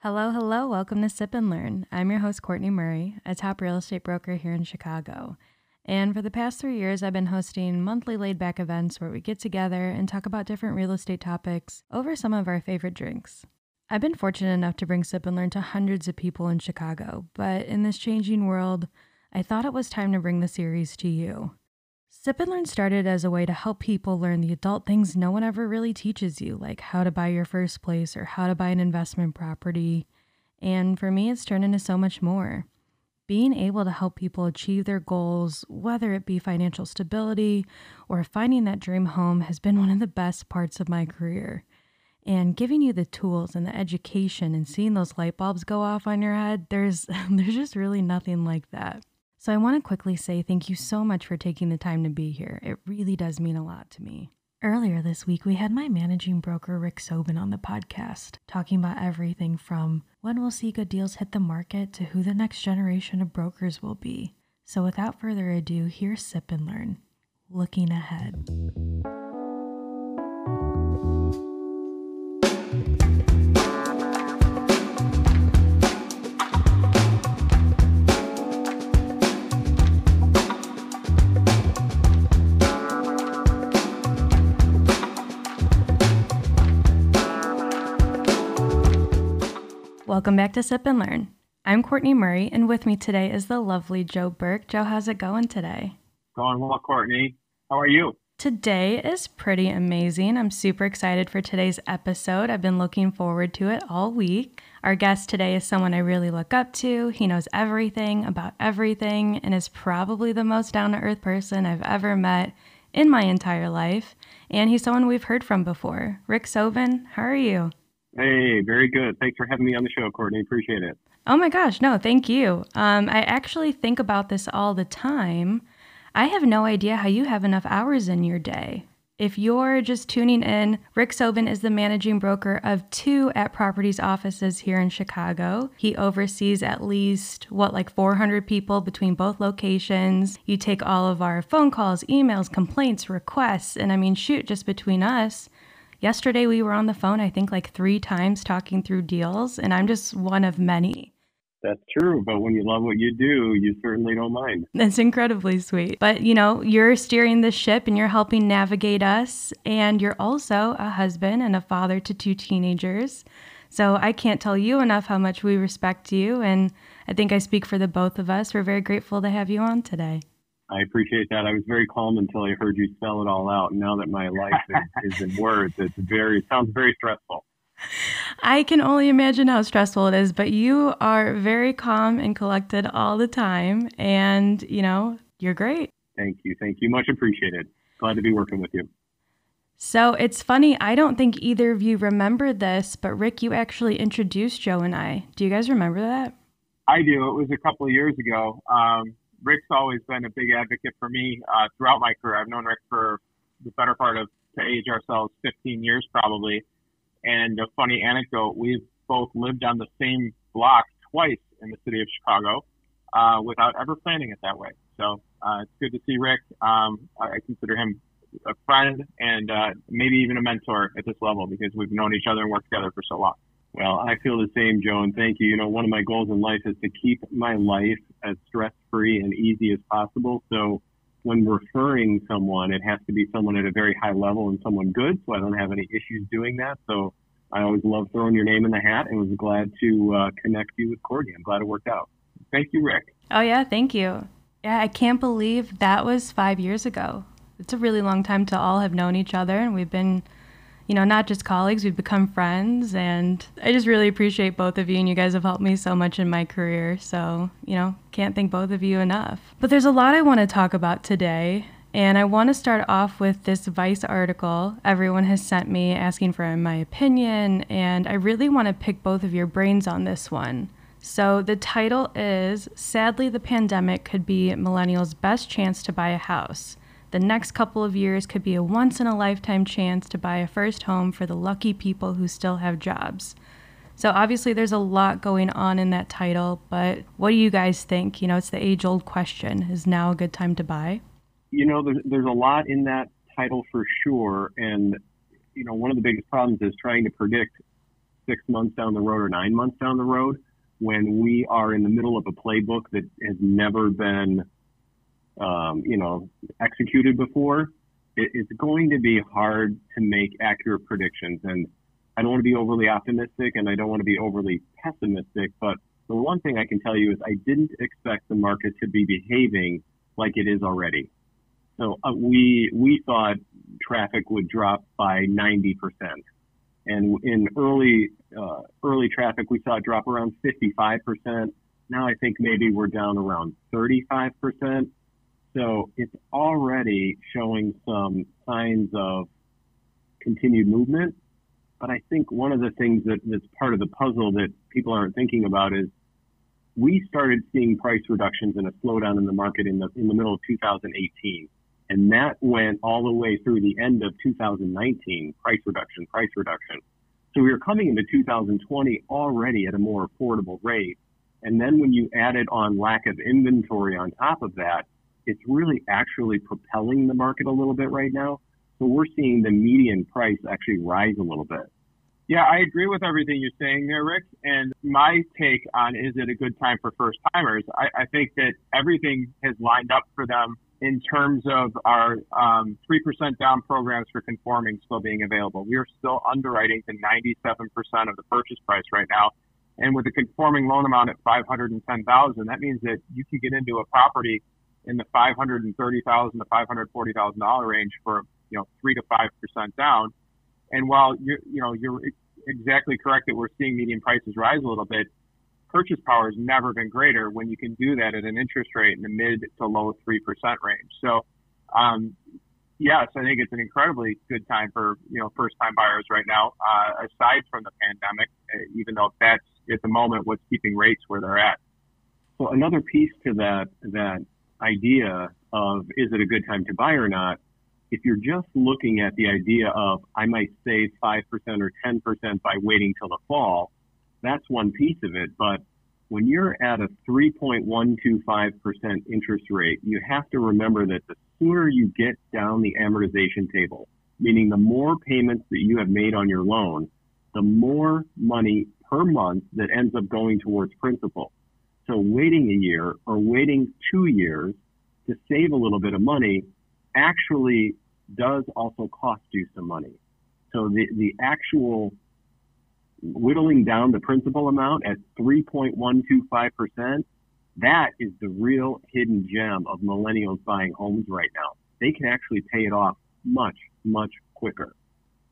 Hello, hello. Welcome to Sip and Learn. I'm your host, Courtney Murray, a top real estate broker here in Chicago. And for the past three years, I've been hosting monthly laid back events where we get together and talk about different real estate topics over some of our favorite drinks. I've been fortunate enough to bring Sip and Learn to hundreds of people in Chicago, but in this changing world, I thought it was time to bring the series to you. Sip and Learn started as a way to help people learn the adult things no one ever really teaches you, like how to buy your first place or how to buy an investment property. And for me, it's turned into so much more. Being able to help people achieve their goals, whether it be financial stability or finding that dream home, has been one of the best parts of my career. And giving you the tools and the education and seeing those light bulbs go off on your head, there's there's just really nothing like that. So I want to quickly say thank you so much for taking the time to be here. It really does mean a lot to me. Earlier this week, we had my managing broker, Rick Sobin, on the podcast, talking about everything from when we'll see good deals hit the market to who the next generation of brokers will be. So without further ado, here's Sip and Learn. Looking ahead. Welcome back to Sip and Learn. I'm Courtney Murray, and with me today is the lovely Joe Burke. Joe, how's it going today? Going well, Courtney. How are you? Today is pretty amazing. I'm super excited for today's episode. I've been looking forward to it all week. Our guest today is someone I really look up to. He knows everything about everything and is probably the most down to earth person I've ever met in my entire life. And he's someone we've heard from before. Rick Sobin, how are you? Hey, very good. Thanks for having me on the show, Courtney. Appreciate it. Oh my gosh, no, thank you. Um, I actually think about this all the time. I have no idea how you have enough hours in your day. If you're just tuning in, Rick Sobin is the managing broker of two @properties offices here in Chicago. He oversees at least, what, like 400 people between both locations. You take all of our phone calls, emails, complaints, requests, and I mean, shoot, just between us, Yesterday, we were on the phone, I think, like three times talking through deals, and I'm just one of many. That's true, but when you love what you do, you certainly don't mind. That's incredibly sweet. But you know, you're steering the ship and you're helping navigate us, and you're also a husband and a father to two teenagers. So I can't tell you enough how much we respect you, and I think I speak for the both of us. We're very grateful to have you on today. I appreciate that. I was very calm until I heard you spell it all out. Now that my life is, is in words, it's very it sounds very stressful. I can only imagine how stressful it is, but you are very calm and collected all the time, and you know you're great. Thank you, thank you, much appreciated. Glad to be working with you. So it's funny. I don't think either of you remember this, but Rick, you actually introduced Joe and I. Do you guys remember that? I do. It was a couple of years ago. Um, Rick's always been a big advocate for me uh, throughout my career. I've known Rick for the better part of to age ourselves 15 years probably. And a funny anecdote: we've both lived on the same block twice in the city of Chicago uh, without ever planning it that way. So uh, it's good to see Rick. Um, I consider him a friend and uh, maybe even a mentor at this level because we've known each other and worked together for so long. Well, I feel the same, Joan. thank you. You know, one of my goals in life is to keep my life as stress free and easy as possible. So when referring someone, it has to be someone at a very high level and someone good. So I don't have any issues doing that. So I always love throwing your name in the hat and was glad to uh, connect you with Courtney. I'm glad it worked out. Thank you, Rick. Oh, yeah. Thank you. Yeah, I can't believe that was five years ago. It's a really long time to all have known each other, and we've been you know, not just colleagues, we've become friends. And I just really appreciate both of you. And you guys have helped me so much in my career. So, you know, can't thank both of you enough. But there's a lot I want to talk about today. And I want to start off with this Vice article everyone has sent me asking for my opinion. And I really want to pick both of your brains on this one. So the title is Sadly, the Pandemic Could Be Millennials' Best Chance to Buy a House. The next couple of years could be a once in a lifetime chance to buy a first home for the lucky people who still have jobs. So obviously there's a lot going on in that title, but what do you guys think? You know, it's the age old question. Is now a good time to buy? You know, there's, there's a lot in that title for sure. And, you know, one of the biggest problems is trying to predict six months down the road or nine months down the road when we are in the middle of a playbook that has never been, um, you know, executed before, it, it's going to be hard to make accurate predictions. And I don't want to be overly optimistic and I don't want to be overly pessimistic, but the one thing I can tell you is I didn't expect the market to be behaving like it is already. So uh, we we thought traffic would drop by 90 percent, and in early uh, early traffic we saw it drop around 55 percent. Now I think maybe we're down around 35 percent. So it's already showing some signs of continued movement. But I think one of the things that, that's part of the puzzle that people aren't thinking about is we started seeing price reductions and a slowdown in the market in the in the middle of 2018. And that went all the way through the end of 2019, price reduction, price reduction. So we were coming into 2020 already at a more affordable rate. And then when you added on lack of inventory on top of that, it's really actually propelling the market a little bit right now. So we're seeing the median price actually rise a little bit. Yeah, I agree with everything you're saying there, Rick. And my take on is it a good time for first timers? I, I think that everything has lined up for them in terms of our um, 3% down programs for conforming still being available. We are still underwriting to 97% of the purchase price right now. And with a conforming loan amount at 510,000, that means that you can get into a property in the 530,000 to 540,000 dollar range for you know three to five percent down. And while you you know you're exactly correct that we're seeing median prices rise a little bit, purchase power has never been greater when you can do that at an interest rate in the mid to low 3% range. So, um, yes, I think it's an incredibly good time for, you know, first time buyers right now, uh, aside from the pandemic, uh, even though that's at the moment what's keeping rates where they're at. So another piece to that, that idea of is it a good time to buy or not? If you're just looking at the idea of I might save 5% or 10% by waiting till the fall, that's one piece of it. But when you're at a 3.125% interest rate, you have to remember that the sooner you get down the amortization table, meaning the more payments that you have made on your loan, the more money per month that ends up going towards principal. So waiting a year or waiting two years to save a little bit of money actually does also cost you some money. So the, the actual whittling down the principal amount at 3.125%, that is the real hidden gem of millennials buying homes right now. They can actually pay it off much, much quicker.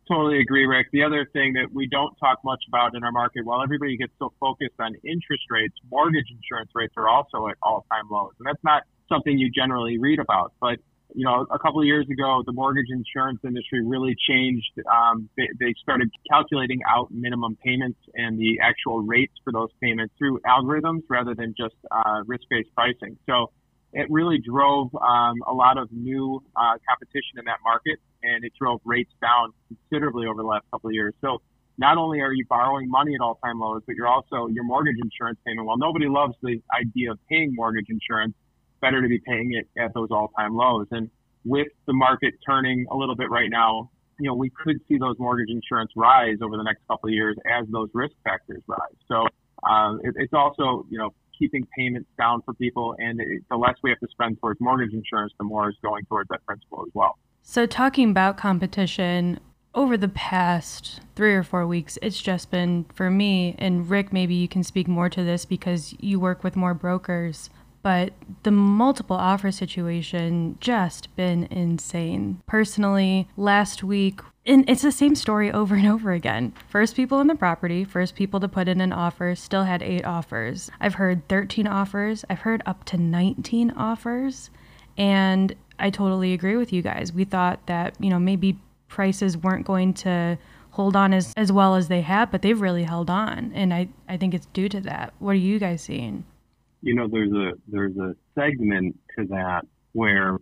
Totally agree, Rick. The other thing that we don't talk much about in our market, while everybody gets so focused on interest rates, mortgage insurance rates are also at all time lows. And that's not something you generally read about, but you know, a couple of years ago, the mortgage insurance industry really changed. Um, they, they started calculating out minimum payments and the actual rates for those payments through algorithms rather than just uh, risk-based pricing. So it really drove um, a lot of new uh, competition in that market, and it drove rates down considerably over the last couple of years. So not only are you borrowing money at all-time lows, but you're also your mortgage insurance payment. While nobody loves the idea of paying mortgage insurance, better to be paying it at those all-time lows. And with the market turning a little bit right now, you know, we could see those mortgage insurance rise over the next couple of years as those risk factors rise. So um, it, it's also, you know, keeping payments down for people, and it, the less we have to spend towards mortgage insurance, the more is going towards that principal as well. So talking about competition, over the past three or four weeks, it's just been for me, and Rick, maybe you can speak more to this because you work with more brokers but the multiple offer situation just been insane. Personally, last week and it's the same story over and over again. First people in the property, first people to put in an offer, still had eight offers. I've heard 13 offers, I've heard up to 19 offers. And I totally agree with you guys. We thought that, you know, maybe prices weren't going to hold on as, as well as they have, but they've really held on. And I, I think it's due to that. What are you guys seeing? you know, there's a there's a segment to that where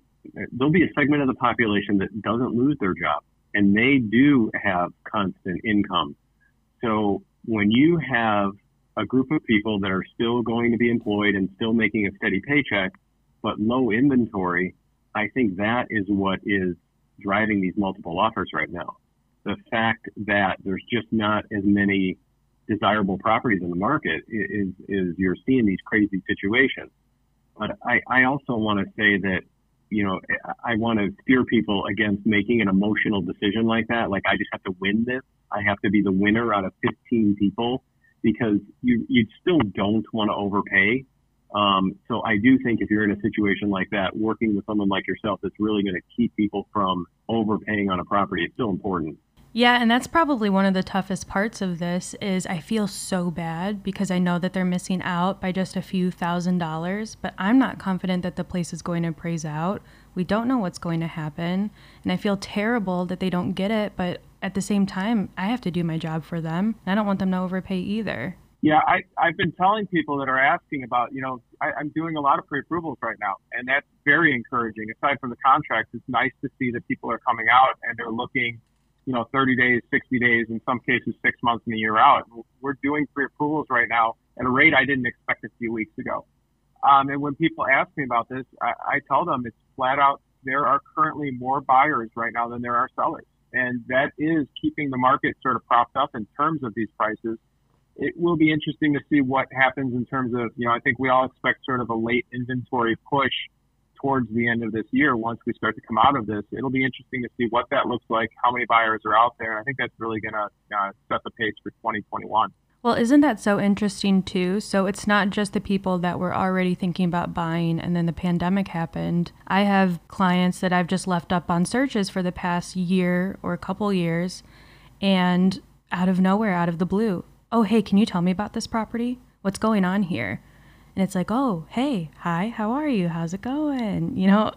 there'll be a segment of the population that doesn't lose their job and they do have constant income. So when you have a group of people that are still going to be employed and still making a steady paycheck, but low inventory, I think that is what is driving these multiple offers right now. The fact that there's just not as many desirable properties in the market is is you're seeing these crazy situations. But I, I also want to say that you know I want to steer people against making an emotional decision like that. Like I just have to win this. I have to be the winner out of 15 people because you you still don't want to overpay. Um, so I do think if you're in a situation like that, working with someone like yourself that's really going to keep people from overpaying on a property is still important. Yeah, and that's probably one of the toughest parts of this is I feel so bad because I know that they're missing out by just a few thousand dollars, but I'm not confident that the place is going to appraise out. We don't know what's going to happen, and I feel terrible that they don't get it, but at the same time, I have to do my job for them. I don't want them to overpay either. Yeah, I, I've been telling people that are asking about, you know, I, I'm doing a lot of pre-approvals right now, and that's very encouraging. Aside from the contracts, it's nice to see that people are coming out and they're looking, you know, 30 days, 60 days, in some cases six months and a year out. We're doing pre-approvals right now at a rate I didn't expect a few weeks ago. Um, and when people ask me about this, I, I tell them it's flat out there are currently more buyers right now than there are sellers, and that is keeping the market sort of propped up in terms of these prices it will be interesting to see what happens in terms of, you know, I think we all expect sort of a late inventory push towards the end of this year once we start to come out of this. It'll be interesting to see what that looks like, how many buyers are out there. I think that's really going to uh, set the pace for 2021. Well, isn't that so interesting too? So it's not just the people that were already thinking about buying and then the pandemic happened. I have clients that I've just left up on searches for the past year or a couple years and out of nowhere, out of the blue, oh, hey, can you tell me about this property? What's going on here? And it's like, oh, hey, hi, how are you? How's it going? You know?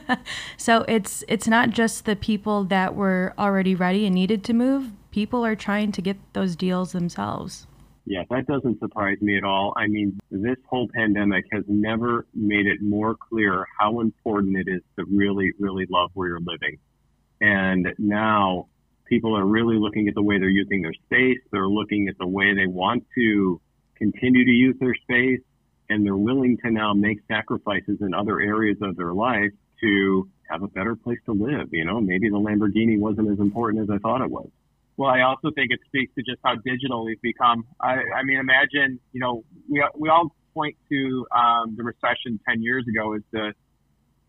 so it's it's not just the people that were already ready and needed to move. People are trying to get those deals themselves. Yeah, that doesn't surprise me at all. I mean, this whole pandemic has never made it more clear how important it is to really, really love where you're living. And now people are really looking at the way they're using their space. They're looking at the way they want to continue to use their space and they're willing to now make sacrifices in other areas of their life to have a better place to live. You know, maybe the Lamborghini wasn't as important as I thought it was. Well, I also think it speaks to just how digital we've become. I, I mean, imagine, you know, we, we all point to um, the recession 10 years ago as the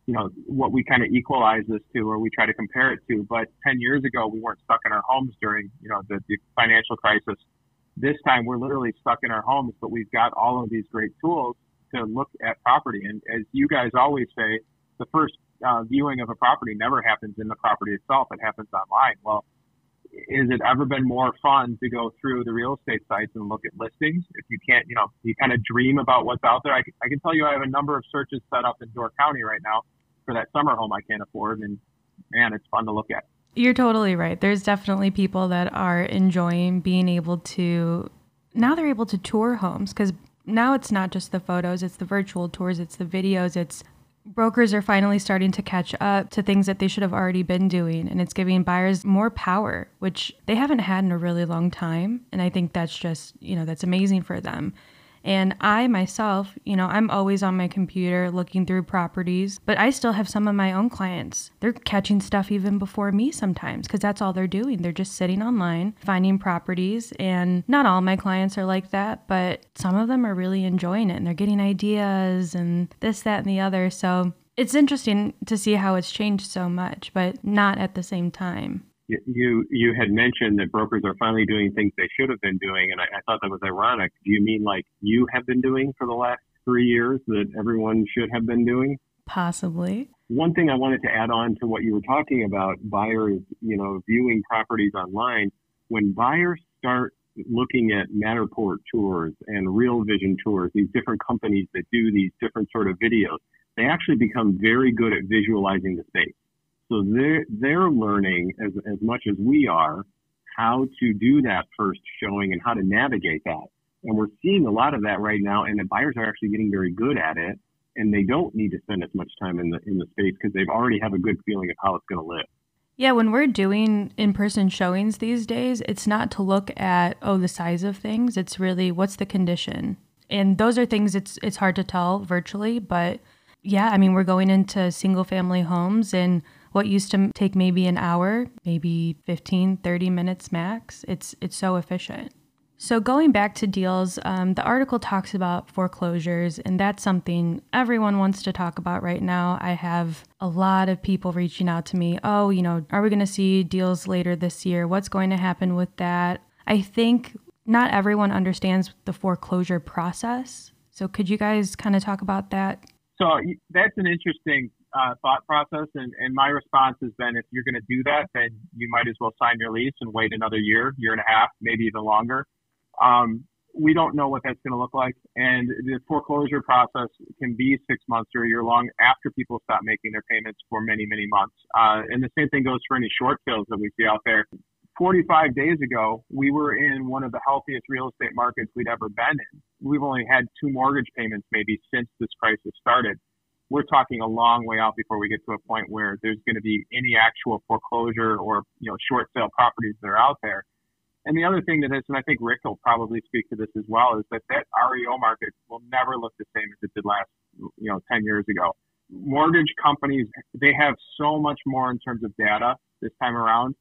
you know, what we kind of equalize this to or we try to compare it to. But 10 years ago, we weren't stuck in our homes during, you know, the, the financial crisis. This time we're literally stuck in our homes, but we've got all of these great tools to look at property. And as you guys always say, the first uh, viewing of a property never happens in the property itself. It happens online. Well, is it ever been more fun to go through the real estate sites and look at listings? If you can't, you know, you kind of dream about what's out there. I, I can tell you I have a number of searches set up in Door County right now for that summer home I can't afford. And man, it's fun to look at. You're totally right. There's definitely people that are enjoying being able to, now they're able to tour homes because now it's not just the photos, it's the virtual tours, it's the videos, it's brokers are finally starting to catch up to things that they should have already been doing and it's giving buyers more power which they haven't had in a really long time and i think that's just you know that's amazing for them and I myself, you know, I'm always on my computer looking through properties, but I still have some of my own clients. They're catching stuff even before me sometimes because that's all they're doing. They're just sitting online, finding properties. And not all my clients are like that, but some of them are really enjoying it and they're getting ideas and this, that, and the other. So it's interesting to see how it's changed so much, but not at the same time you you had mentioned that brokers are finally doing things they should have been doing, and I, I thought that was ironic. Do you mean like you have been doing for the last three years that everyone should have been doing? Possibly. One thing I wanted to add on to what you were talking about, buyers, you know, viewing properties online. When buyers start looking at Matterport tours and Real Vision tours, these different companies that do these different sort of videos, they actually become very good at visualizing the space. So they're, they're learning as, as much as we are how to do that first showing and how to navigate that. And we're seeing a lot of that right now, and the buyers are actually getting very good at it, and they don't need to spend as much time in the in the space because they've already have a good feeling of how it's going to live. Yeah, when we're doing in-person showings these days, it's not to look at oh the size of things. It's really what's the condition, and those are things it's it's hard to tell virtually. But yeah, I mean we're going into single-family homes and what used to take maybe an hour, maybe 15, 30 minutes max. It's it's so efficient. So, going back to deals, um, the article talks about foreclosures, and that's something everyone wants to talk about right now. I have a lot of people reaching out to me. Oh, you know, are we going to see deals later this year? What's going to happen with that? I think not everyone understands the foreclosure process. So, could you guys kind of talk about that? So, that's an interesting uh, thought process. And, and my response has been if you're going to do that, then you might as well sign your lease and wait another year, year and a half, maybe even longer. Um, we don't know what that's going to look like. And the foreclosure process can be six months or a year long after people stop making their payments for many, many months. Uh, and the same thing goes for any short sales that we see out there. 45 days ago, we were in one of the healthiest real estate markets we'd ever been in. We've only had two mortgage payments maybe since this crisis started. We're talking a long way out before we get to a point where there's going to be any actual foreclosure or, you know, short sale properties that are out there. And the other thing that is, and I think Rick will probably speak to this as well, is that that REO market will never look the same as it did last, you know, 10 years ago. Mortgage companies, they have so much more in terms of data this time around.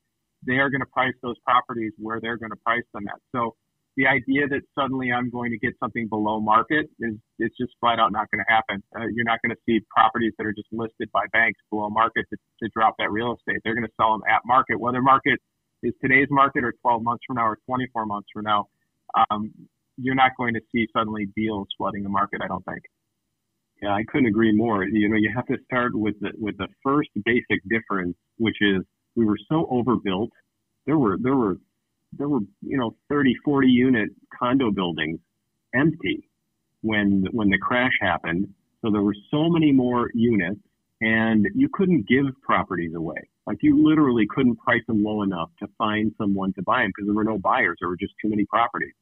They are going to price those properties where they're going to price them at. So the idea that suddenly I'm going to get something below market is it's just flat out not going to happen. Uh, you're not going to see properties that are just listed by banks below market to, to drop that real estate. They're going to sell them at market, whether market is today's market or 12 months from now or 24 months from now, um, you're not going to see suddenly deals flooding the market. I don't think. Yeah, I couldn't agree more. You know, you have to start with the with the first basic difference, which is we were so overbuilt. There were there were there were you know 30, 40 unit condo buildings empty when when the crash happened. So there were so many more units, and you couldn't give properties away. Like you literally couldn't price them low enough to find someone to buy them because there were no buyers. There were just too many properties.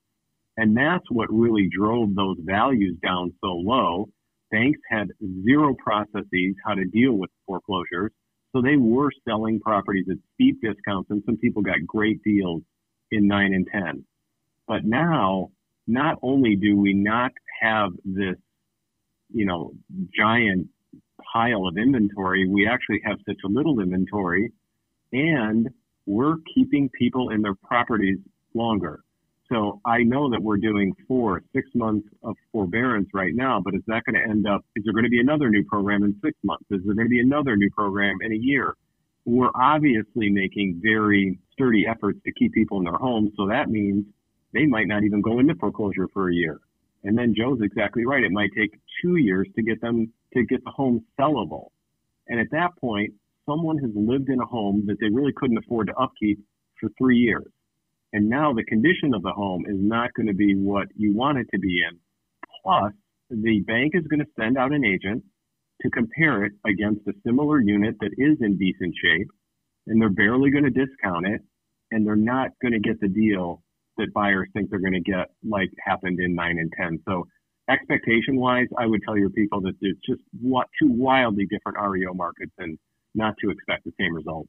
And that's what really drove those values down so low. Banks had zero processes how to deal with foreclosures. So they were selling properties at steep discounts and some people got great deals in nine and 10. But now, not only do we not have this, you know, giant pile of inventory, we actually have such a little inventory and we're keeping people in their properties longer. So I know that we're doing four, six months of forbearance right now, but is that going to end up, is there going to be another new program in six months? Is there going to be another new program in a year? We're obviously making very sturdy efforts to keep people in their homes. So that means they might not even go into foreclosure for a year. And then Joe's exactly right. It might take two years to get them to get the home sellable. And at that point, someone has lived in a home that they really couldn't afford to upkeep for three years. And now the condition of the home is not going to be what you want it to be in. Plus, the bank is going to send out an agent to compare it against a similar unit that is in decent shape, and they're barely going to discount it, and they're not going to get the deal that buyers think they're going to get, like happened in 9 and 10. So expectation wise, I would tell your people that it's just two wildly different REO markets and not to expect the same results.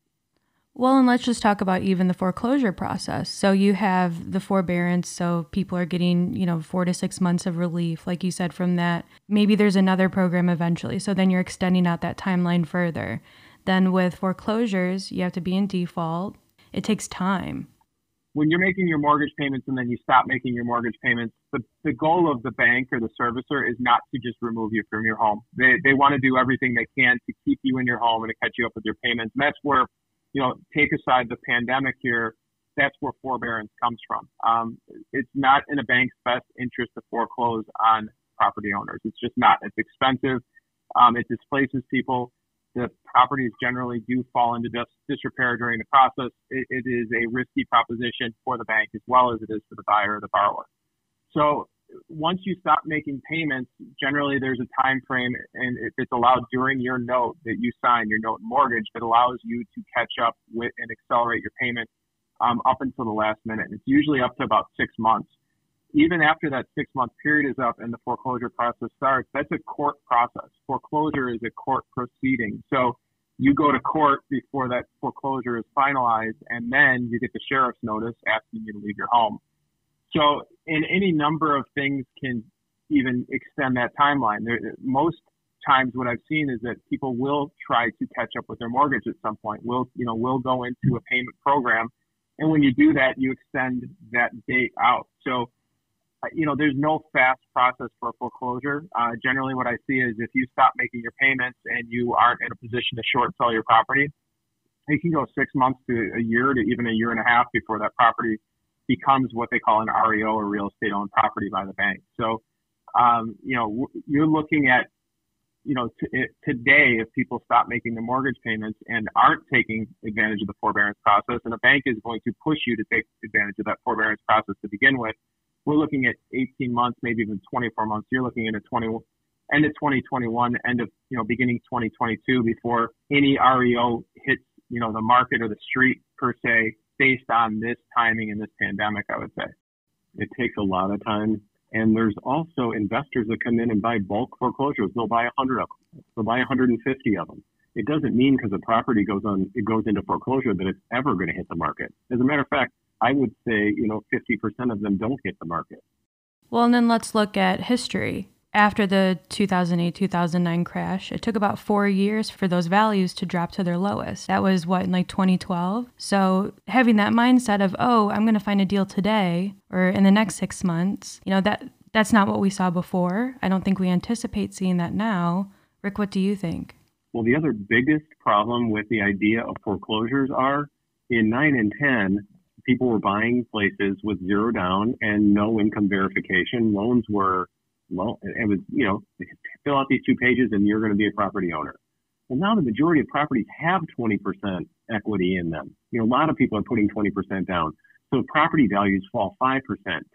Well, and let's just talk about even the foreclosure process. So you have the forbearance, so people are getting, you know, four to six months of relief, like you said, from that. Maybe there's another program eventually. So then you're extending out that timeline further. Then with foreclosures, you have to be in default. It takes time when you're making your mortgage payments and then you stop making your mortgage payments, the, the goal of the bank or the servicer is not to just remove you from your home. They, they want to do everything they can to keep you in your home and to catch you up with your payments. And that's where, you know, take aside the pandemic here, that's where forbearance comes from. Um, it's not in a bank's best interest to foreclose on property owners. It's just not. It's expensive. Um, it displaces people the properties generally do fall into dis- disrepair during the process. It, it is a risky proposition for the bank as well as it is for the buyer or the borrower. So once you stop making payments, generally there's a time frame, and if it's allowed during your note that you sign, your note mortgage, that allows you to catch up with and accelerate your payment um, up until the last minute. And It's usually up to about six months even after that six month period is up and the foreclosure process starts, that's a court process. Foreclosure is a court proceeding. So you go to court before that foreclosure is finalized, and then you get the sheriff's notice asking you to leave your home. So, in any number of things can even extend that timeline. There, most times, what I've seen is that people will try to catch up with their mortgage at some point. Will you know will go into a payment program And when you do that, you extend that date out. So, you know, there's no fast process for foreclosure. Uh, generally, what I see is if you stop making your payments and you aren't in a position to short sell your property, it can go six months to a year to even a year and a half before that property becomes what they call an REO or real estate owned property by the bank. So, um, you know, you're looking at, you know, t- it, today, if people stop making the mortgage payments and aren't taking advantage of the forbearance process, and a bank is going to push you to take advantage of that forbearance process to begin with, we're looking at 18 months, maybe even 24 months. You're looking at a 20, end of 2021, end of, you know, beginning 2022 before any REO hits, you know, the market or the street per se based on this timing in this pandemic, I would say. It takes a lot of time. And there's also investors that come in and buy bulk foreclosures. They'll buy 100 of them. They'll buy 150 of them. It doesn't mean because a property goes on, it goes into foreclosure that it's ever going to hit the market. As a matter of fact, I would say, you know, 50% of them don't hit the market. Well, and then let's look at history after the 2008 2009 crash, it took about four years for those values to drop to their lowest. That was what, in like 2012? So having that mindset of, oh, I'm going to find a deal today or in the next six months, you know, that that's not what we saw before. I don't think we anticipate seeing that now. Rick, what do you think? Well, the other biggest problem with the idea of foreclosures are in 9 and 10, people were buying places with zero down and no income verification. Loans were well, it was, you know, fill out these two pages and you're going to be a property owner. Well, now the majority of properties have 20% equity in them. You know, a lot of people are putting 20% down. So property values fall 5%,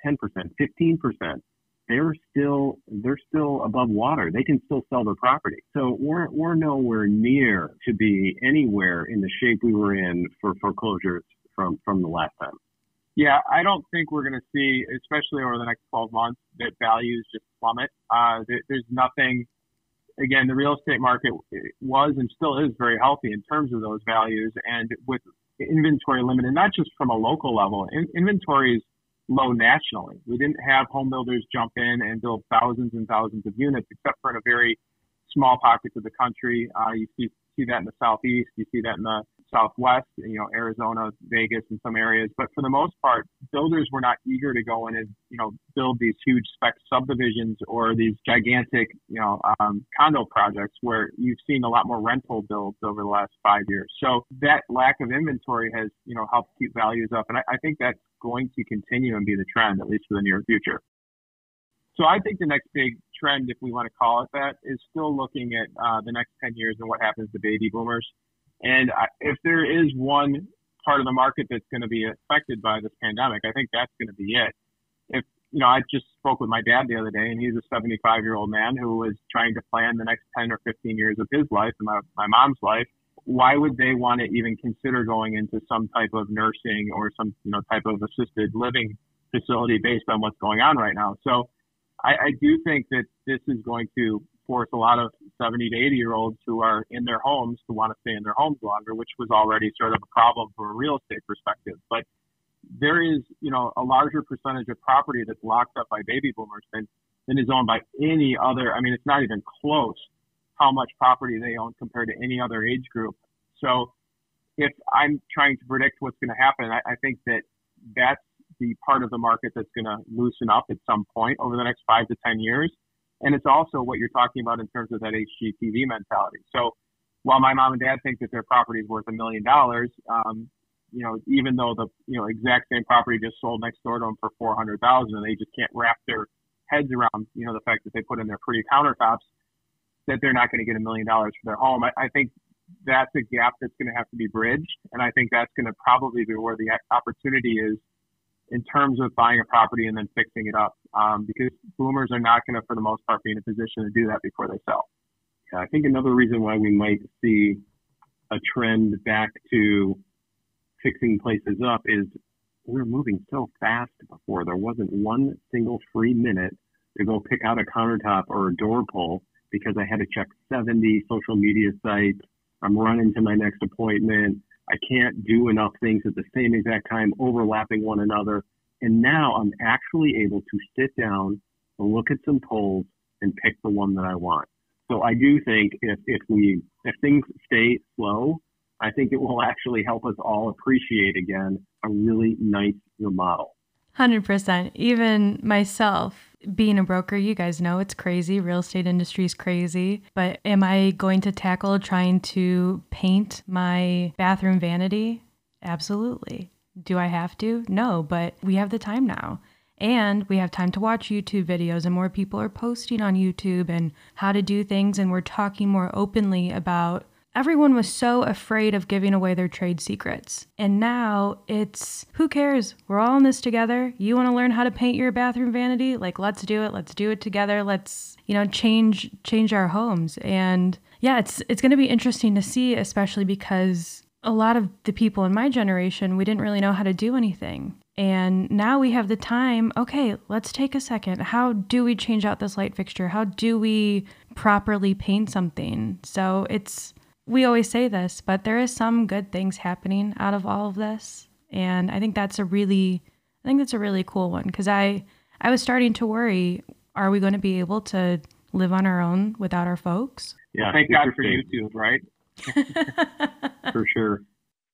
10%, 15%. They're still, they're still above water. They can still sell their property. So we're, we're nowhere near to be anywhere in the shape we were in for foreclosures from, from the last time. Yeah, I don't think we're going to see, especially over the next 12 months, that values just plummet. Uh, there, there's nothing. Again, the real estate market was and still is very healthy in terms of those values, and with inventory limited, not just from a local level. In, inventory is low nationally. We didn't have home builders jump in and build thousands and thousands of units, except for in a very small pockets of the country. Uh, you see see that in the southeast. You see that in the Southwest, you know, Arizona, Vegas, and some areas. But for the most part, builders were not eager to go in and, you know, build these huge spec subdivisions or these gigantic, you know, um, condo projects where you've seen a lot more rental builds over the last five years. So that lack of inventory has, you know, helped keep values up. And I, I think that's going to continue and be the trend, at least for the near future. So I think the next big trend, if we want to call it that, is still looking at uh, the next 10 years and what happens to baby boomers. And I, if there is one part of the market that's going to be affected by this pandemic, I think that's going to be it. If, you know, I just spoke with my dad the other day and he's a 75 year old man who is trying to plan the next 10 or 15 years of his life and my, my mom's life. Why would they want to even consider going into some type of nursing or some, you know, type of assisted living facility based on what's going on right now? So I, I do think that this is going to force a lot of 70 to 80 year olds who are in their homes to want to stay in their homes longer, which was already sort of a problem from a real estate perspective. But there is, you know, a larger percentage of property that's locked up by baby boomers than, than is owned by any other. I mean, it's not even close how much property they own compared to any other age group. So if I'm trying to predict what's going to happen, I, I think that that's the part of the market that's going to loosen up at some point over the next five to 10 years. And it's also what you're talking about in terms of that HGTV mentality. So while my mom and dad think that their property is worth a million dollars, um, you know, even though the you know exact same property just sold next door to them for four hundred thousand, and they just can't wrap their heads around you know the fact that they put in their pretty countertops that they're not going to get a million dollars for their home. I, I think that's a gap that's going to have to be bridged, and I think that's going to probably be where the opportunity is in terms of buying a property and then fixing it up um, because boomers are not going to, for the most part, be in a position to do that before they sell. Yeah, I think another reason why we might see a trend back to fixing places up is we were moving so fast before. There wasn't one single free minute to go pick out a countertop or a door pull because I had to check 70 social media sites. I'm running to my next appointment. I can't do enough things at the same exact time, overlapping one another. And now I'm actually able to sit down, and look at some polls, and pick the one that I want. So I do think if, if we if things stay slow, I think it will actually help us all appreciate again a really nice remodel. 100%. Even myself, being a broker, you guys know it's crazy. Real estate industry is crazy. But am I going to tackle trying to paint my bathroom vanity? Absolutely. Do I have to? No, but we have the time now. And we have time to watch YouTube videos, and more people are posting on YouTube and how to do things. And we're talking more openly about everyone was so afraid of giving away their trade secrets. And now it's who cares? We're all in this together. You want to learn how to paint your bathroom vanity? Like let's do it. Let's do it together. Let's, you know, change change our homes. And yeah, it's it's going to be interesting to see especially because a lot of the people in my generation, we didn't really know how to do anything. And now we have the time. Okay, let's take a second. How do we change out this light fixture? How do we properly paint something? So it's we always say this, but there is some good things happening out of all of this. And I think that's a really I think that's a really cool one because I I was starting to worry, are we going to be able to live on our own without our folks? Yeah, thank God for YouTube, right? for sure.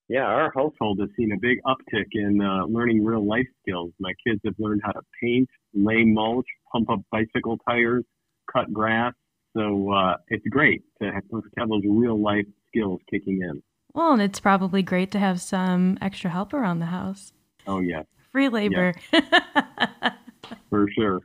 Yeah, our household has seen a big uptick in uh, learning real life skills. My kids have learned how to paint, lay mulch, pump up bicycle tires, cut grass, so uh, it's great to have, to have those real life skills kicking in. Well, and it's probably great to have some extra help around the house. Oh, yeah. Free labor. For sure.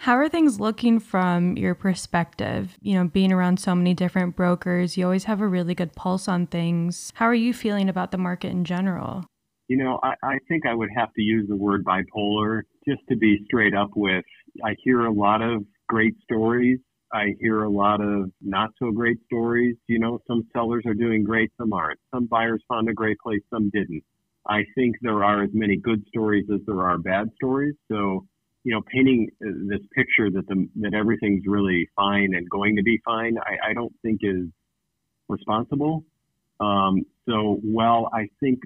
How are things looking from your perspective? You know, being around so many different brokers, you always have a really good pulse on things. How are you feeling about the market in general? You know, I, I think I would have to use the word bipolar just to be straight up with. I hear a lot of great stories I hear a lot of not so great stories. You know, some sellers are doing great, some aren't. Some buyers found a great place, some didn't. I think there are as many good stories as there are bad stories. So, you know, painting uh, this picture that the that everything's really fine and going to be fine, I, I don't think is responsible. Um, so, while I think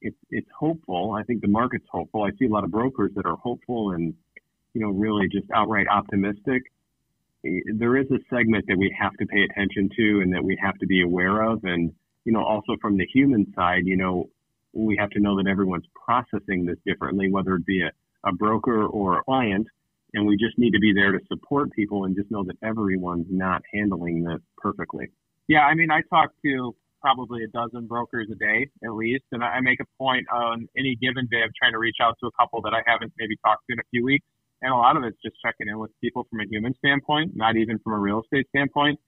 it's it's hopeful, I think the market's hopeful. I see a lot of brokers that are hopeful and you know really just outright optimistic there is a segment that we have to pay attention to and that we have to be aware of. And, you know, also from the human side, you know, we have to know that everyone's processing this differently, whether it be a, a broker or a client. And we just need to be there to support people and just know that everyone's not handling this perfectly. Yeah, I mean, I talk to probably a dozen brokers a day at least, and I make a point on any given day of trying to reach out to a couple that I haven't maybe talked to in a few weeks and a lot of it's just checking in with people from a human standpoint, not even from a real estate standpoint.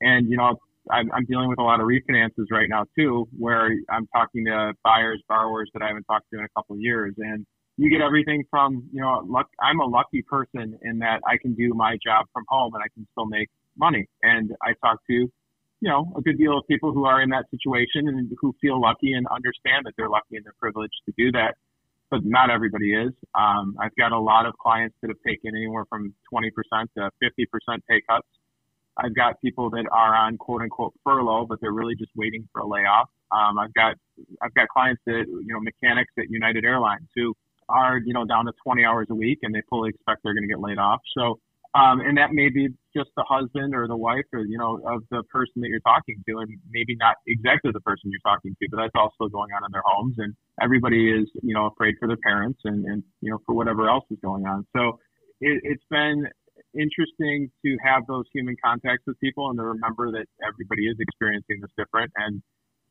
And you know, I'm, I'm dealing with a lot of refinances right now too, where I'm talking to buyers, borrowers that I haven't talked to in a couple of years, and you get everything from you know, luck. I'm a lucky person in that I can do my job from home and I can still make money. And I talk to you know, a good deal of people who are in that situation and who feel lucky and understand that they're lucky and they're privileged to do that but not everybody is. Um, I've got a lot of clients that have taken anywhere from 20% to 50% pay cuts. I've got people that are on quote unquote furlough, but they're really just waiting for a layoff. Um, I've got I've got clients that you know mechanics at United Airlines who are you know down to 20 hours a week and they fully expect they're going to get laid off. So um, and that may be just the husband or the wife or, you know, of the person that you're talking to and maybe not exactly the person you're talking to, but that's also going on in their homes. And everybody is, you know, afraid for their parents and, and, you know, for whatever else is going on. So it, it's been interesting to have those human contacts with people and to remember that everybody is experiencing this different. And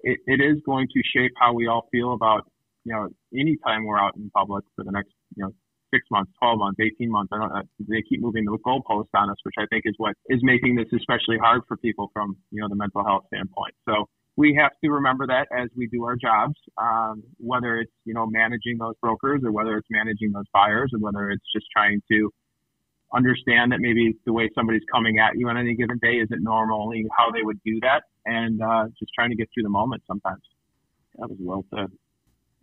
it, it is going to shape how we all feel about, you know, anytime we're out in public for the next, you know, six months, 12 months, 18 months. I don't know. They keep moving the goalpost on us, which I think is what is making this especially hard for people from, you know, the mental health standpoint. So we have to remember that as we do our jobs, um, whether it's, you know, managing those brokers or whether it's managing those buyers or whether it's just trying to understand that maybe the way somebody's coming at you on any given day isn't normally how they would do that and uh, just trying to get through the moment sometimes. That was well said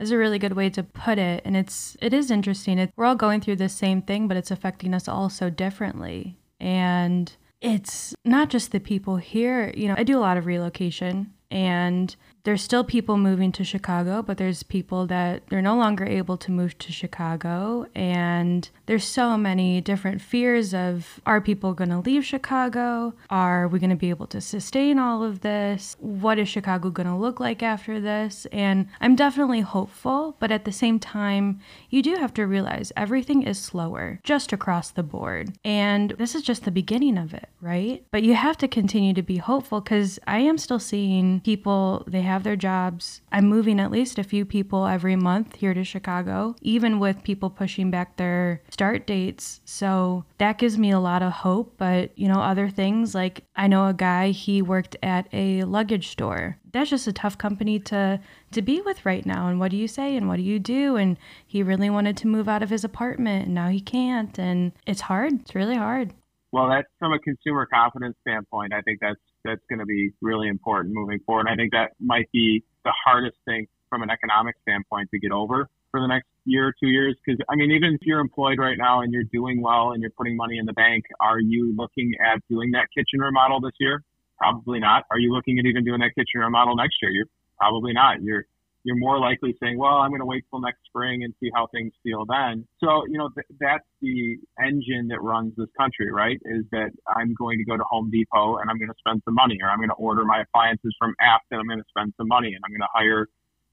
is a really good way to put it and it's it is interesting. It, we're all going through the same thing but it's affecting us all so differently. And it's not just the people here you know i do a lot of relocation and there's still people moving to Chicago, but there's people that they're no longer able to move to Chicago. And there's so many different fears of are people going to leave Chicago? Are we going to be able to sustain all of this? What is Chicago going to look like after this? And I'm definitely hopeful, but at the same time, you do have to realize everything is slower just across the board. And this is just the beginning of it, right? But you have to continue to be hopeful because I am still seeing people, they have their jobs. I'm moving at least a few people every month here to Chicago, even with people pushing back their start dates. So that gives me a lot of hope. But, you know, other things like I know a guy, he worked at a luggage store that's just a tough company to to be with right now and what do you say and what do you do and he really wanted to move out of his apartment and now he can't and it's hard it's really hard well that's from a consumer confidence standpoint i think that's that's going to be really important moving forward i think that might be the hardest thing from an economic standpoint to get over for the next year or two years because i mean even if you're employed right now and you're doing well and you're putting money in the bank are you looking at doing that kitchen remodel this year Probably not. Are you looking at even doing that kitchen remodel next year? You're probably not. You're you're more likely saying, well, I'm going to wait till next spring and see how things feel then. So, you know, th- that's the engine that runs this country, right? Is that I'm going to go to Home Depot and I'm going to spend some money, or I'm going to order my appliances from Abt and I'm going to spend some money, and I'm going to hire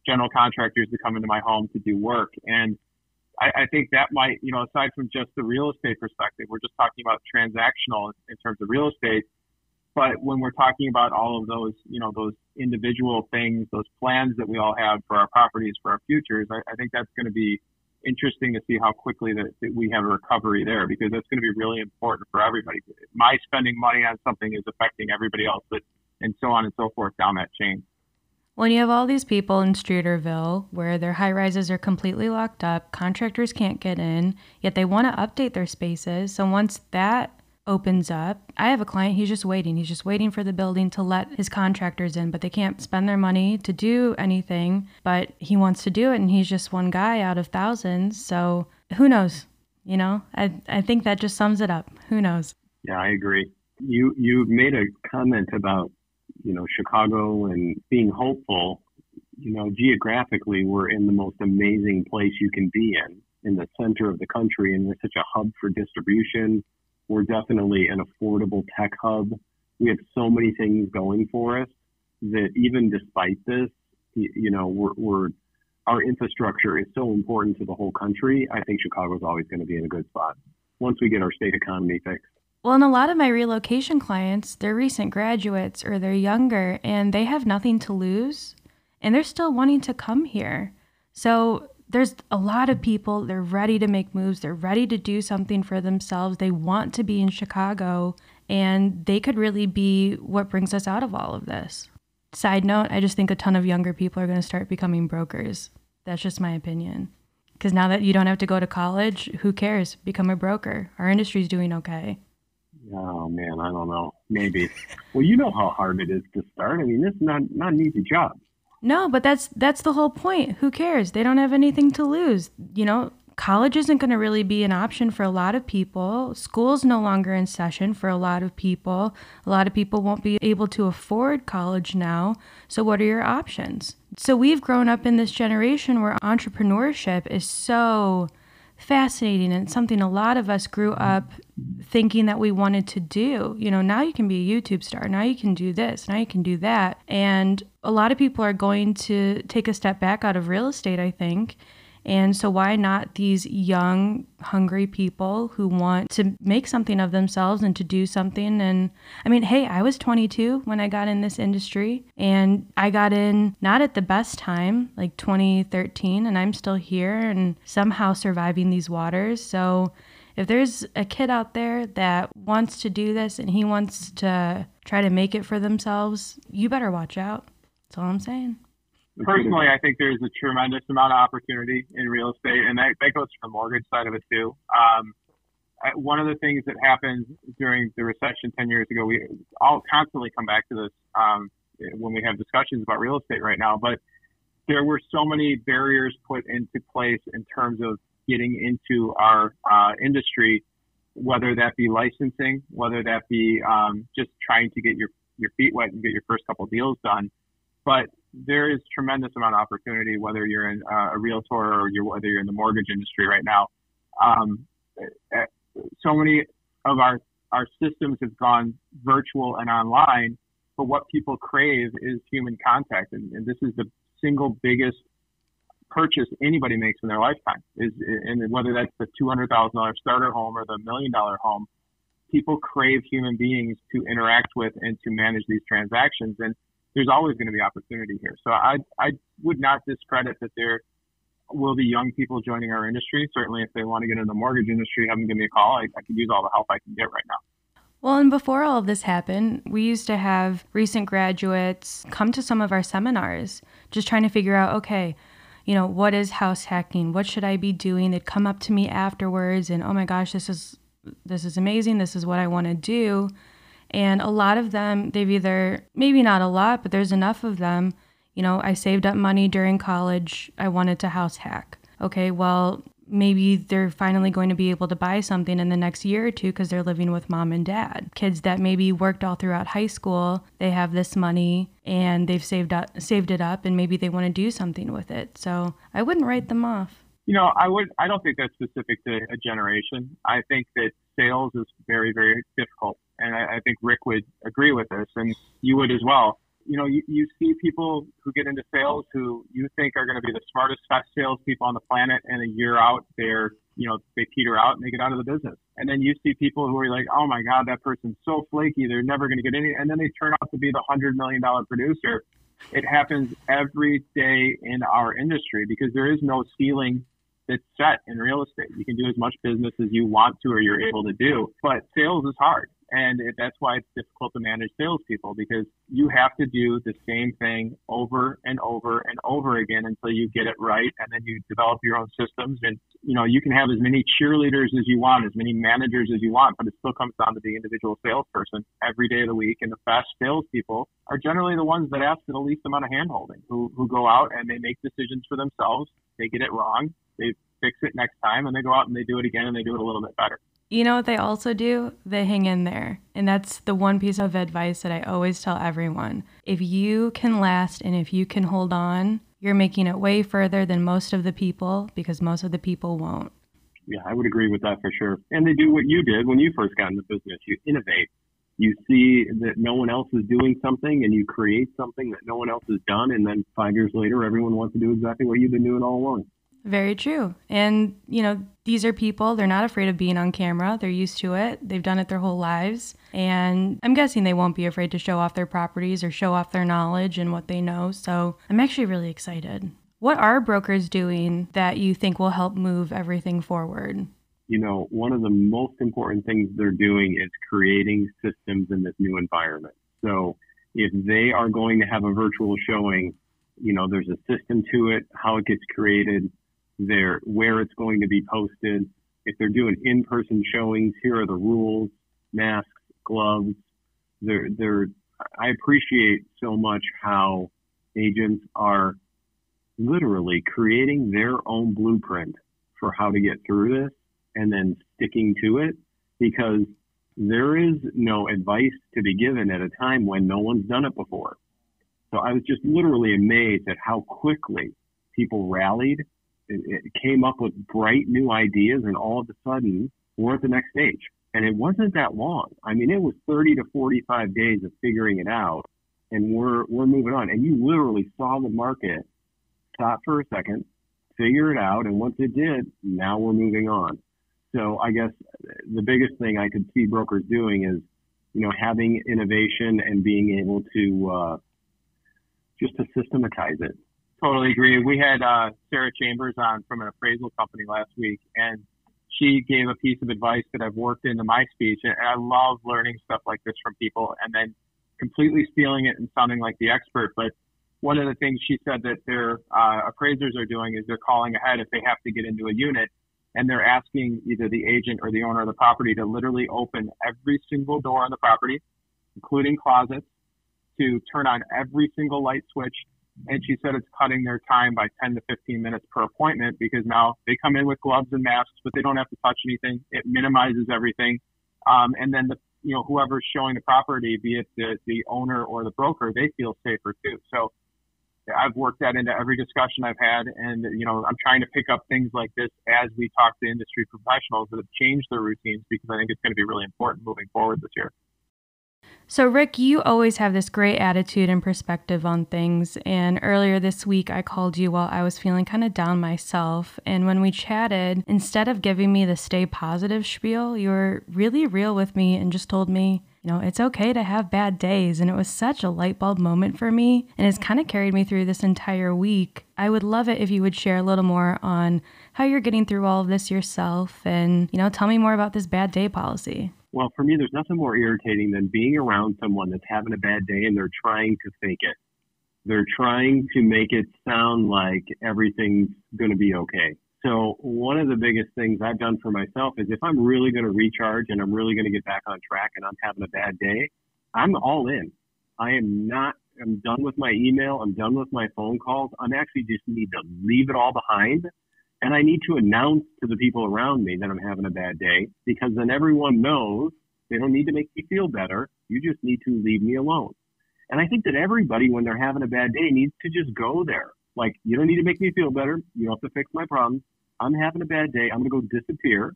general contractors to come into my home to do work. And I, I think that might, you know, aside from just the real estate perspective, we're just talking about transactional in terms of real estate but when we're talking about all of those, you know, those individual things, those plans that we all have for our properties, for our futures, I, I think that's going to be interesting to see how quickly that, that, we have a recovery there because that's going to be really important for everybody. My spending money on something is affecting everybody else, but, and so on and so forth down that chain. When you have all these people in Streeterville where their high rises are completely locked up, contractors can't get in, yet they want to update their spaces. So once that opens up. I have a client, he's just waiting. He's just waiting for the building to let his contractors in, but they can't spend their money to do anything. But he wants to do it, and he's just one guy out of thousands. So who knows? You know, I, I think that just sums it up. Who knows? Yeah, I agree. You you made a comment about you know Chicago and being hopeful. You know, geographically, we're in the most amazing place you can be in, in the center of the country, and we're such a hub for distribution we're definitely an affordable tech hub. We have so many things going for us that even despite this, you know, we're, we're our infrastructure is so important to the whole country. I think Chicago is always going to be in a good spot once we get our state economy fixed. Well, and a lot of my relocation clients, they're recent graduates or they're younger and they have nothing to lose and they're still wanting to come here. So there's a lot of people, they're ready to make moves, they're ready to do something for themselves. They want to be in Chicago, and they could really be what brings us out of all of this. Side note, I just think a ton of younger people are going to start becoming brokers. That's just my opinion. Because now that you don't have to go to college, who cares? Become a broker. Our industry's doing okay. Oh man, I don't know. Maybe. well, you know how hard it is to start. I mean, this is not not an easy job. No, but that's that's the whole point. Who cares? They don't have anything to lose. You know, college isn't going to really be an option for a lot of people. School's no longer in session for a lot of people. A lot of people won't be able to afford college now. So what are your options? So we've grown up in this generation where entrepreneurship is so fascinating and something a lot of us grew up thinking that we wanted to do. You know, now you can be a YouTube star, now you can do this, now you can do that. And a lot of people are going to take a step back out of real estate, I think, and so, why not these young, hungry people who want to make something of themselves and to do something? And I mean, hey, I was 22 when I got in this industry, and I got in not at the best time, like 2013, and I'm still here and somehow surviving these waters. So, if there's a kid out there that wants to do this and he wants to try to make it for themselves, you better watch out. That's all I'm saying personally, I think there's a tremendous amount of opportunity in real estate, and that, that goes to the mortgage side of it too. Um, one of the things that happened during the recession 10 years ago, we all constantly come back to this um, when we have discussions about real estate right now, but there were so many barriers put into place in terms of getting into our uh, industry, whether that be licensing, whether that be um, just trying to get your, your feet wet and get your first couple deals done. But there is tremendous amount of opportunity, whether you're in uh, a realtor or you're, whether you're in the mortgage industry right now. Um, eh, so many of our, our systems have gone virtual and online, but what people crave is human contact. And, and this is the single biggest purchase anybody makes in their lifetime is, and whether that's the $200,000 starter home or the million dollar home, people crave human beings to interact with and to manage these transactions. And there's always going to be opportunity here. So I, I would not discredit that there will be young people joining our industry. Certainly, if they want to get into the mortgage industry, have them give me a call. I, I could use all the help I can get right now. Well, and before all of this happened, we used to have recent graduates come to some of our seminars just trying to figure out okay, you know, what is house hacking? What should I be doing? They'd come up to me afterwards and, oh my gosh, this is this is amazing. This is what I want to do. And a lot of them, they've either, maybe not a lot, but there's enough of them. You know, I saved up money during college. I wanted to house hack. Okay, well, maybe they're finally going to be able to buy something in the next year or two because they're living with mom and dad. Kids that maybe worked all throughout high school, they have this money and they've saved up, saved it up and maybe they want to do something with it. So I wouldn't write them off. You know, I would. I don't think that's specific to a generation. I think that sales is very, very difficult, and I, I think Rick would agree with this, and you would as well. You know, you, you see people who get into sales who you think are going to be the smartest, best salespeople on the planet, and a year out, they're you know they peter out and they get out of the business. And then you see people who are like, oh my god, that person's so flaky, they're never going to get any, and then they turn out to be the hundred million dollar producer. It happens every day in our industry because there is no ceiling it's set in real estate. You can do as much business as you want to or you're able to do, but sales is hard. And it, that's why it's difficult to manage salespeople because you have to do the same thing over and over and over again until you get it right. And then you develop your own systems. And, you know, you can have as many cheerleaders as you want, as many managers as you want, but it still comes down to the individual salesperson every day of the week. And the best salespeople are generally the ones that ask for the least amount of handholding, who, who go out and they make decisions for themselves. They get it wrong. They fix it next time and they go out and they do it again and they do it a little bit better. You know what they also do? They hang in there. And that's the one piece of advice that I always tell everyone. If you can last and if you can hold on, you're making it way further than most of the people because most of the people won't. Yeah, I would agree with that for sure. And they do what you did when you first got in the business. You innovate. You see that no one else is doing something and you create something that no one else has done. And then five years later, everyone wants to do exactly what you've been doing all along. Very true. And, you know, these are people, they're not afraid of being on camera. They're used to it. They've done it their whole lives. And I'm guessing they won't be afraid to show off their properties or show off their knowledge and what they know. So I'm actually really excited. What are brokers doing that you think will help move everything forward? You know, one of the most important things they're doing is creating systems in this new environment. So if they are going to have a virtual showing, you know, there's a system to it, how it gets created, their where it's going to be posted. If they're doing in-person showings, here are the rules: masks, gloves. They're they're. I appreciate so much how agents are literally creating their own blueprint for how to get through this and then sticking to it because there is no advice to be given at a time when no one's done it before. So I was just literally amazed at how quickly people rallied it, it came up with bright new ideas, and all of a sudden, we're at the next stage. And it wasn't that long. I mean, it was 30 to 45 days of figuring it out, and we're we're moving on. And you literally saw the market stop for a second, figure it out, and once it did, now we're moving on. So I guess the biggest thing I could see brokers doing is, you know, having innovation and being able to uh, just to systematize it. Totally agree. We had uh, Sarah Chambers on from an appraisal company last week, and she gave a piece of advice that I've worked into my speech. And I love learning stuff like this from people and then completely stealing it and sounding like the expert. But one of the things she said that their uh, appraisers are doing is they're calling ahead if they have to get into a unit and they're asking either the agent or the owner of the property to literally open every single door on the property, including closets, to turn on every single light switch and she said it's cutting their time by 10 to 15 minutes per appointment because now they come in with gloves and masks, but they don't have to touch anything. It minimizes everything. Um, and then the, you know, whoever's showing the property, be it the, the owner or the broker, they feel safer too. So I've worked that into every discussion I've had. And, you know, I'm trying to pick up things like this as we talk to industry professionals that have changed their routines because I think it's going to be really important moving forward this year. So, Rick, you always have this great attitude and perspective on things. And earlier this week, I called you while I was feeling kind of down myself. And when we chatted, instead of giving me the stay positive spiel, you were really real with me and just told me, you know, it's okay to have bad days. And it was such a light bulb moment for me. And it's kind of carried me through this entire week. I would love it if you would share a little more on how you're getting through all of this yourself and, you know, tell me more about this bad day policy. Well, for me, there's nothing more irritating than being around someone that's having a bad day and they're trying to fake it. They're trying to make it sound like everything's going to be okay. So one of the biggest things I've done for myself is if I'm really going to recharge and I'm really going to get back on track and I'm having a bad day, I'm all in. I am not, I'm done with my email. I'm done with my phone calls. I'm actually just need to leave it all behind and I need to announce to the people around me that I'm having a bad day because then everyone knows they don't need to make me feel better. You just need to leave me alone. And I think that everybody, when they're having a bad day, needs to just go there. Like, you don't need to make me feel better. You don't have to fix my problems. I'm having a bad day. I'm going to go disappear.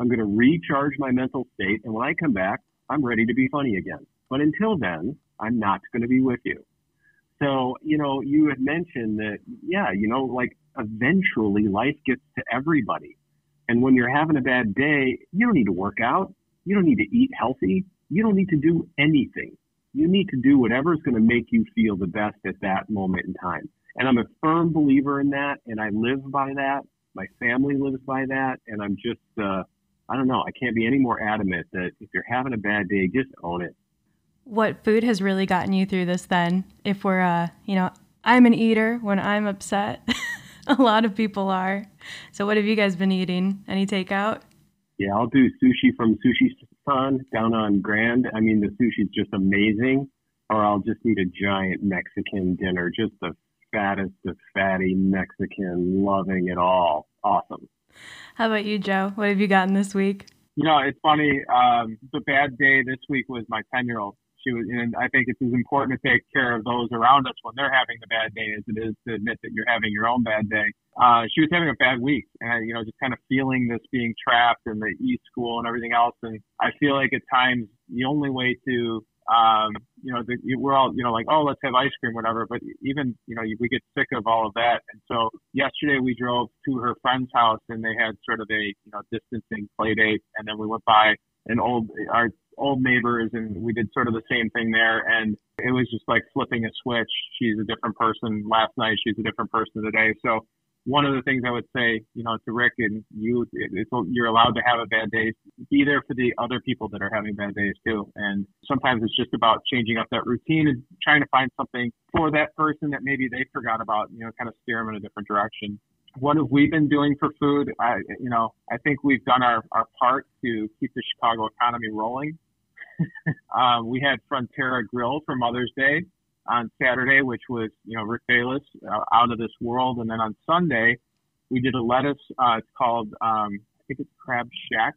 I'm going to recharge my mental state. And when I come back, I'm ready to be funny again. But until then, I'm not going to be with you. So, you know, you had mentioned that, yeah, you know, like eventually life gets to everybody. And when you're having a bad day, you don't need to work out. You don't need to eat healthy. You don't need to do anything. You need to do whatever is going to make you feel the best at that moment in time. And I'm a firm believer in that, and I live by that. My family lives by that, and I'm just, uh, I don't know, I can't be any more adamant that if you're having a bad day, just own it. What food has really gotten you through this then? If we're, uh, you know, I'm an eater when I'm upset. a lot of people are. So, what have you guys been eating? Any takeout? Yeah, I'll do sushi from Sushi San down on Grand. I mean, the sushi's just amazing. Or I'll just eat a giant Mexican dinner, just the fattest of fatty Mexican, loving it all. Awesome. How about you, Joe? What have you gotten this week? You know, it's funny. Um, the bad day this week was my 10 year old she was, and I think it's as important to take care of those around us when they're having the bad day as it is to admit that you're having your own bad day. Uh, she was having a bad week and, you know, just kind of feeling this being trapped in the e school and everything else. And I feel like at times the only way to, um, you know, the, we're all, you know, like, oh, let's have ice cream, whatever. But even, you know, we get sick of all of that. And so yesterday we drove to her friend's house and they had sort of a, you know, distancing play date. And then we went by an old, our old neighbors and we did sort of the same thing there. And it was just like flipping a switch. She's a different person last night. She's a different person today. So one of the things I would say, you know, to Rick and you, you're allowed to have a bad day. Be there for the other people that are having bad days too. And sometimes it's just about changing up that routine and trying to find something for that person that maybe they forgot about, you know, kind of steer them in a different direction what have we been doing for food? I, you know, I think we've done our, our part to keep the Chicago economy rolling. Um, we had Frontera Grill for Mother's Day on Saturday, which was, you know, Rick Bayless uh, out of this world. And then on Sunday, we did a lettuce. Uh, it's called, um, I think it's Crab Shack.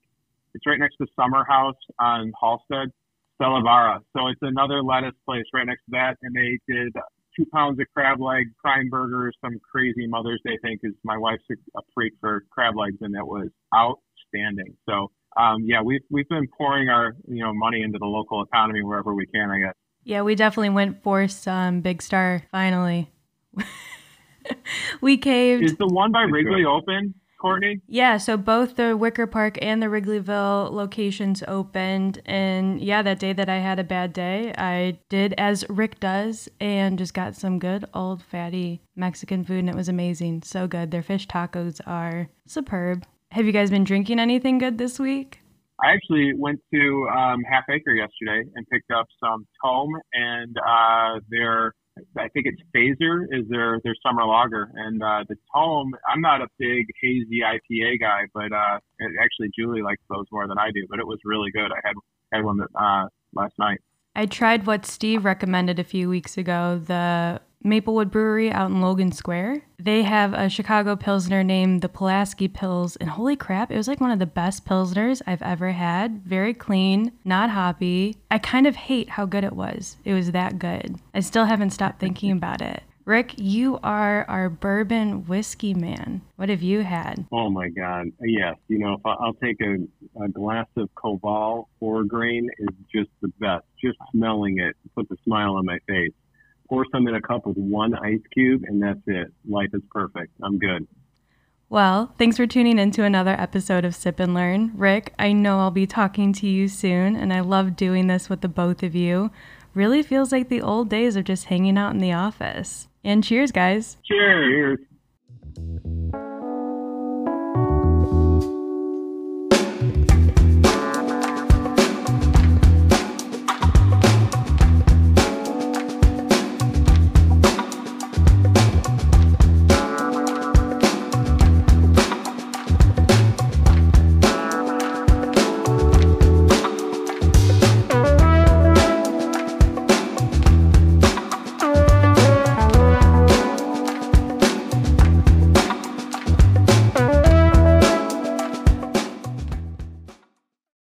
It's right next to Summer House on Halsted, Stella Barra. So it's another lettuce place right next to that. And they did two pounds of crab leg, prime burgers, some crazy Mother's Day thing because my wife's a, a freak for crab legs, and it was outstanding. So um, yeah, we've we've been pouring our you know money into the local economy wherever we can. I guess. Yeah, we definitely went for some Big Star finally. we caved. Is the one by Wrigley open? Courtney? Yeah, so both the Wicker Park and the Wrigleyville locations opened. And yeah, that day that I had a bad day, I did as Rick does and just got some good old fatty Mexican food, and it was amazing. So good. Their fish tacos are superb. Have you guys been drinking anything good this week? I actually went to um, Half Acre yesterday and picked up some Tome and uh, their I think it's Phaser is their their summer lager, and uh, the Tome. I'm not a big hazy IPA guy, but uh, actually Julie likes those more than I do. But it was really good. I had had one that, uh, last night. I tried what Steve recommended a few weeks ago, the Maplewood Brewery out in Logan Square. They have a Chicago Pilsner named the Pulaski Pils, and holy crap, it was like one of the best Pilsners I've ever had. Very clean, not hoppy. I kind of hate how good it was. It was that good. I still haven't stopped thinking about it. Rick, you are our bourbon whiskey man. What have you had? Oh my God. Yes. You know, if I, will take a, a, glass of Koval four grain is just the best. Just smelling it puts a smile on my face. Pour some in a cup with one ice cube, and that's it. Life is perfect. I'm good. Well, thanks for tuning in to another episode of Sip and Learn. Rick, I know I'll be talking to you soon, and I love doing this with the both of you really feels like the old days of just hanging out in the office. And cheers, guys. Cheers. cheers.